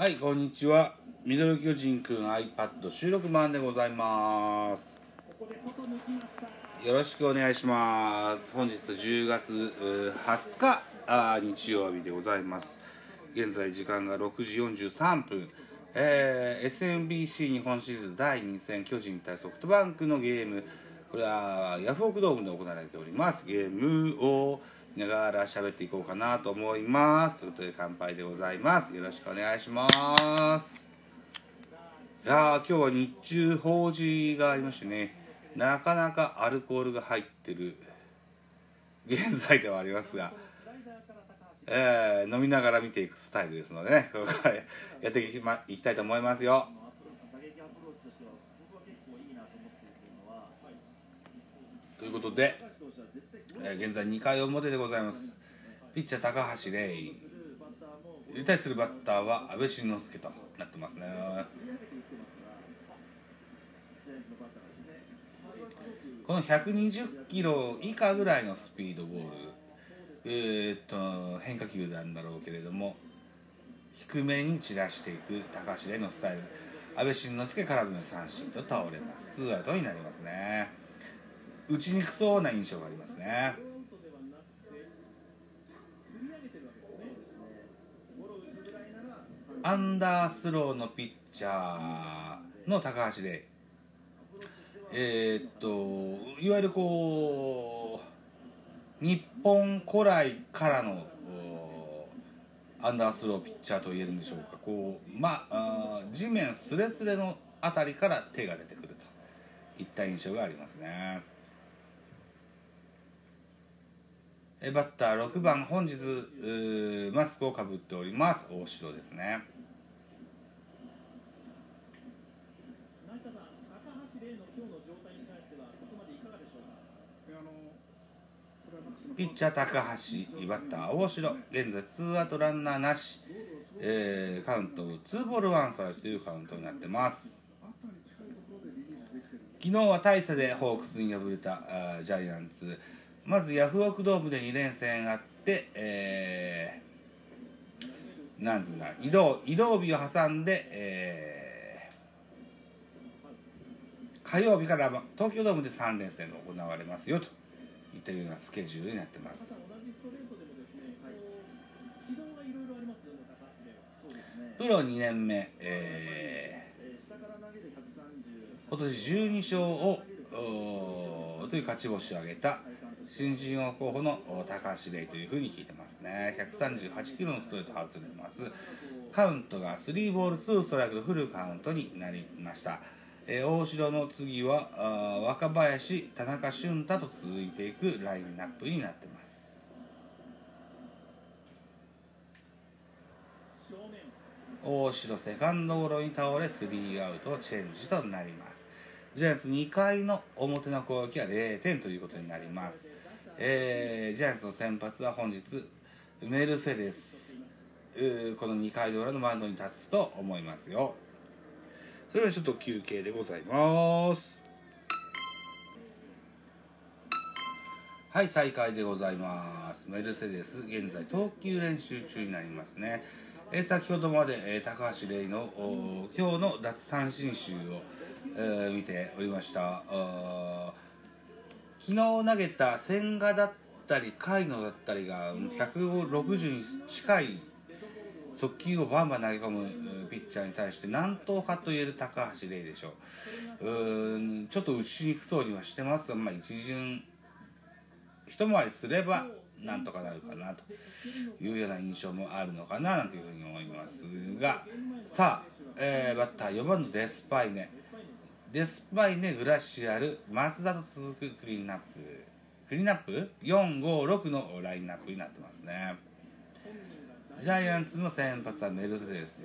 はい、こんにちは。ミドル巨人くん iPad 収録版でございます。よろしくお願いします。本日10月20日あ日曜日でございます。現在時間が6時43分。えー SMBC 日本シリーズ第2戦巨人対ソフトバンクのゲームこれはヤフオクドームで行われておりますゲームをながら喋っていこうかなと思います。ということで乾杯でございます。よろしくお願いします。いやー今日は日中法事がありましてねなかなかアルコールが入ってる現在ではありますがえー飲みながら見ていくスタイルですのでねこれからやっていき,、ま、いきたいと思いますよ。ということで、えー現在2回表でございます。ピッチャー高橋礼に対するバッターは阿部慎之助となってますね。この120キロ以下ぐらいのスピードボール。えーっと変化球なんだろうけれども低めに散らしていく高橋礼のスタイル。阿部慎之助空振りの三振と倒れます。ツーアウトになりますね。打ちにくそうな印象がありますね。アンダースローのピッチャーの高橋礼えーっといわゆるこう日本古来からのアンダースローピッチャーと言えるんでしょうか。こうまあ地面すれすれのあたりから手が出てくるといった印象がありますね。えバッター6番本日マスクをかぶっております。大城ですね。成下さん、高橋礼の今日の状態に関しては、ここまでいかがでしょうか？いやあのクライマックスのピッチャー高橋バッター。大城現在ツーアウトランナーなし、えーカウント2ボール1ストライクというカウントになってます。昨日は大差でホークスに敗れたジャイアンツまずヤフオクドームで2連戦あって、えーなんつうんだ移動移動日を挟んで、えー火曜日から東京ドームで3連戦が行われますよといったようなスケジュールになってます同じストレートでもですね、こう軌道がいろいろありますよね、高橋礼は。そうですねプロ2年目、ええー下から投げる130ー今年12勝をおーという勝ち星を挙げた新人王候補の高橋礼というふうに聞いてますね。138キロのストレート外れます。カウントが3ボール2ストライクのフルカウントになりました、えー大城の次はあ若林田中俊太と続いていくラインナップになってます、大城セカンドゴロに倒れスリーアウトチェンジとなります。ジャイアンツ2回の表の攻撃は0点ということになります、えージャイアンツの先発は本日メルセデス。この2回の裏のマウンドに立つと思いますよ。それではちょっと休憩でございます。はい再開でございます。メルセデス現在投球練習中になりますね。え先ほどまで、えー高橋礼の今日の奪三振集を、えー見ておりました。昨日投げた千賀だったり甲斐野だったりが160に近い速球をバンバン投げ込むピッチャーに対して南東派といえる高橋礼でしょう。うんちょっと打ちにくそうにはしてますが、まあ、一巡一回りすればなんとかなるかなというような印象もあるのかななんていうふうに思いますが。さあ、えーバッター4番のデスパイネ。デスパイネグラシアル松田と続くクリーンナップ。クリーンナップ？456のラインナップになってますね。ジャイアンツの先発はメルセデス。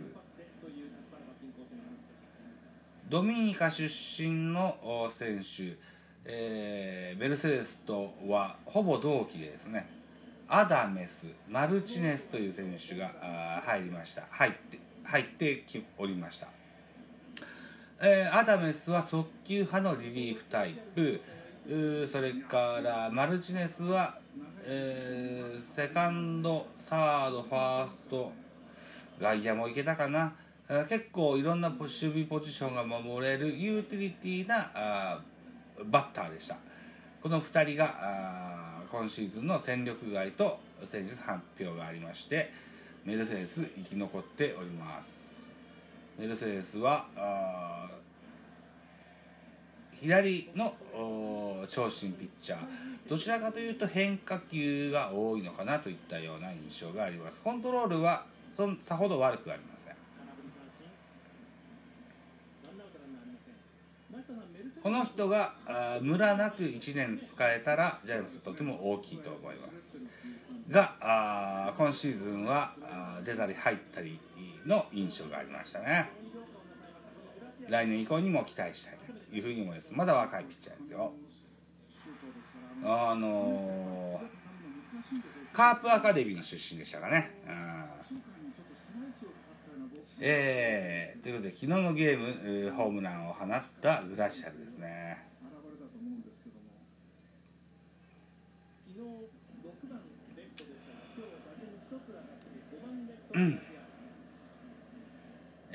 ドミニカ出身の選手、えーメルセデスとはほぼ同期でですね。アダメスマルチネスという選手が入りました。入って入ってきおりました、えーアダメスは速球派のリリーフタイプ。それからマルチネスは、えーセカンドサードファースト。外野もいけたかな。結構いろんな守備ポジションが守れるユーティリティなあバッターでした。この2人があ今シーズンの戦力外と先日発表がありましてメルセデス生き残っております。メルセデスはあー左の長身ピッチャー。どちらかというと変化球が多いのかなといったような印象があります。コントロールはそんさほど悪くありません。この人がムラなく1年使えたらジャイアンツとても大きいと思います。があー今シーズンはあー出たり入ったりの印象がありましたね。来年以降にも期待したいというふうに思います。まだ若いピッチャーですよ。あのーカープアカデミーの出身でしたかね。えー、ということで昨日のゲーム、えーホームランを放ったグラシアルですね。うん。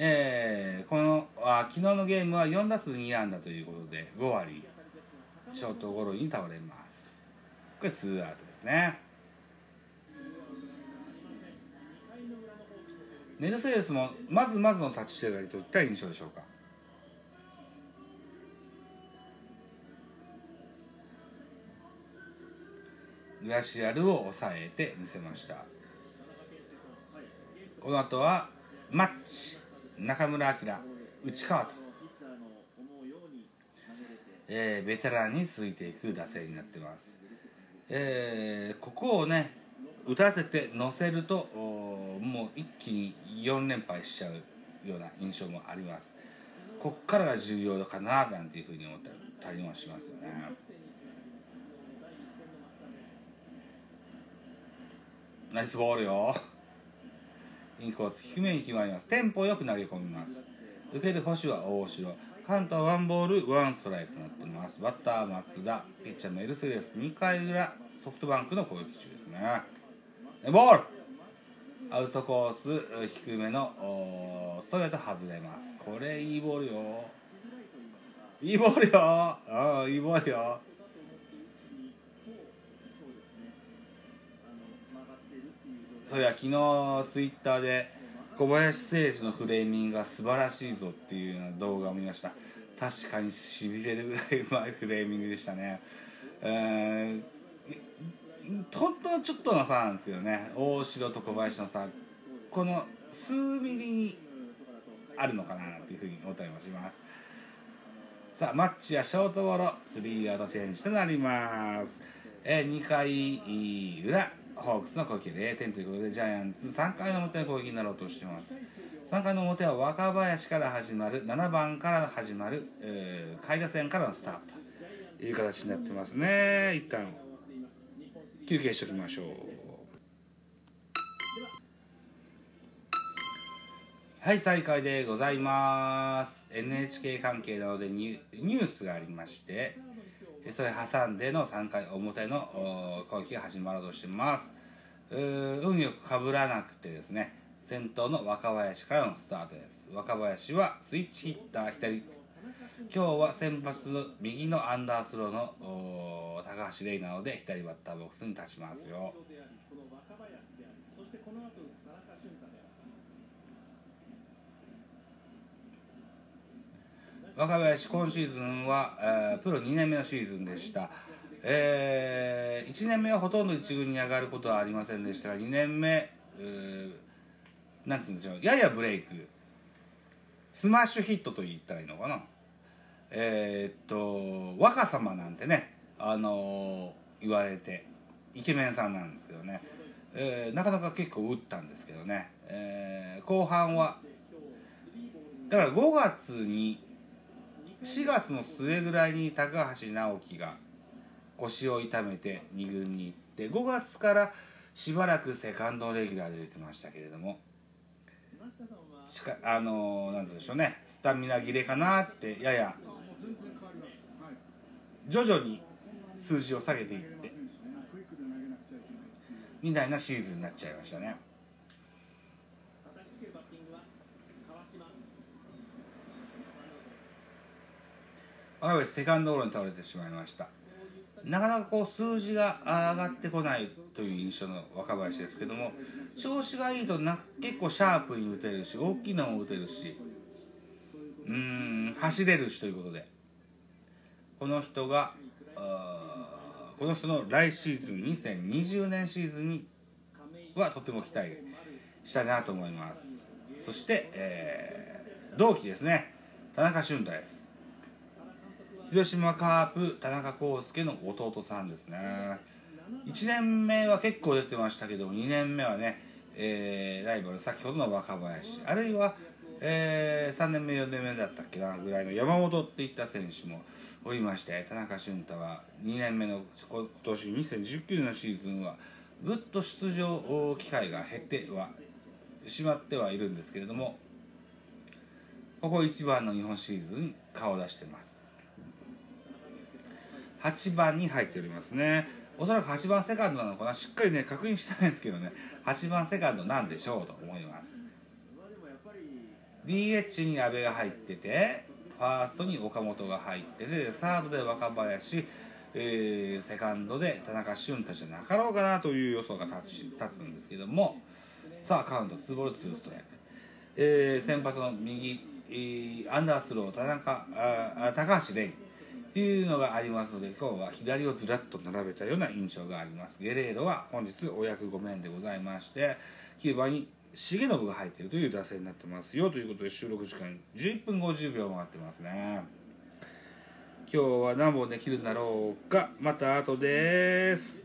えーこのあ昨日のゲームは4打数2安打ということで5割ショートゴロに倒れます。これ2アウトですね。メルセデスもまずまずの立ち上がりといった印象でしょうか？グラシアルを抑えてみせました。この後はマッチ。中村晃内川と、えーベテランに続いていく打線になってます、えーここをね打たせて乗せるともう一気に4連敗しちゃうような印象もあります。こっからが重要かななんていうふうに思ったりもしますよね。ナイスボールよ。インコース低めに決まります。テンポよく投げ込みます。受ける星は大城。カウントはワンボールワンストライクとなっています。バッター松田。ピッチャーメルセデス2回裏ソフトバンクの攻撃中ですね。ボール。アウトコース低めのストレート外れます。これいいボールよ。いいボールよ。ああいいボールよ。それは昨日ツイッターで小林選手のフレーミングが素晴らしいぞっていうような動画を見ました。確かにしびれるぐらいうまいフレーミングでしたね。えー、本当はちょっとの差なんですけどね。大城と小林の差。この数ミリあるのかなっていうふうに思ったりもします。さあマッチやショートゴロスリーアウトチェンジとなります、えー、2回裏。ホークスの攻撃0点ということでジャイアンツ3回の表の攻撃になろうとしています。3回の表は若林から始まる7番から始まる、えー、下位打線からのスタートと。いう形になってますね。一旦休憩しておきましょう。はい再開でございます。NHK 関係なのでニュニュースがありましてえそれ挟んでの3回表の攻撃が始まろうとしてます。うー運よくかぶらなくてですね先頭の若林からのスタートです。若林はスイッチヒッター左。今日は先発の右のアンダースローの高橋玲なので左バッターボックスに立ちますよでありこの若林今シーズンは、えープロ2年目のシーズンでした、えー1年目はほとんど1軍に上がることはありませんでしたが2年目、えーなんつうんでしょうややブレイク。スマッシュヒットと言ったらいいのかな。えーっと若様なんてね、あのー言われてイケメンさんなんですけどね、えーなかなか結構打ったんですけどね、えー後半はだから5月に4月の末ぐらいに高橋直樹が腰を痛めて2軍に行って5月からしばらくセカンドレギュラーで出てましたけれどもしかあのーなんて言うんでしょうねスタミナ切れかなってやや徐々に数字を下げていってみたいなシーズンになっちゃいましたね叩きつけるバッティングは川島セカンドゴロに倒れてしまいました。なかなかこう数字が上がってこないという印象の若林ですけども調子がいいとな結構シャープに打てるし大きいのも打てるしうん走れるしということでこの人がこの人の来シーズン2020年シーズンにはとても期待したいなと思います。そして、えー同期ですね。田中俊太です。広島カープ田中康介の弟さんですね。1年目は結構出てましたけど2年目はね、えーライバル先ほどの若林。あるいは、え3年目4年目だったっけなぐらいの山本っていった選手もおりまして田中俊太は2年目の今年2019年のシーズンはぐっと出場機会が減ってはしまってはいるんですけれどもここ一番の日本シリーズに顔を出してます。8番に入っておりますね。おそらく8番セカンドなのかな。しっかりね確認したいんですけどね。8番セカンドなんでしょうと思います。DH に阿部が入っててファーストに岡本が入っててサードで若林、えーセカンドで田中俊太じゃなかろうかなという予想が立つ立つんですけども。さあカウント2ボール2ストライク、えー先発の右、えーアンダースロー田中ああ高橋蓮っていうのがありますので今日は左をずらっと並べたような印象があります。ゲレーロは本日お役御免でございまして9番に重信が入っているという打線になってます。よということで収録時間11分50秒回ってますね今日は何本できるんだろうか。また後です。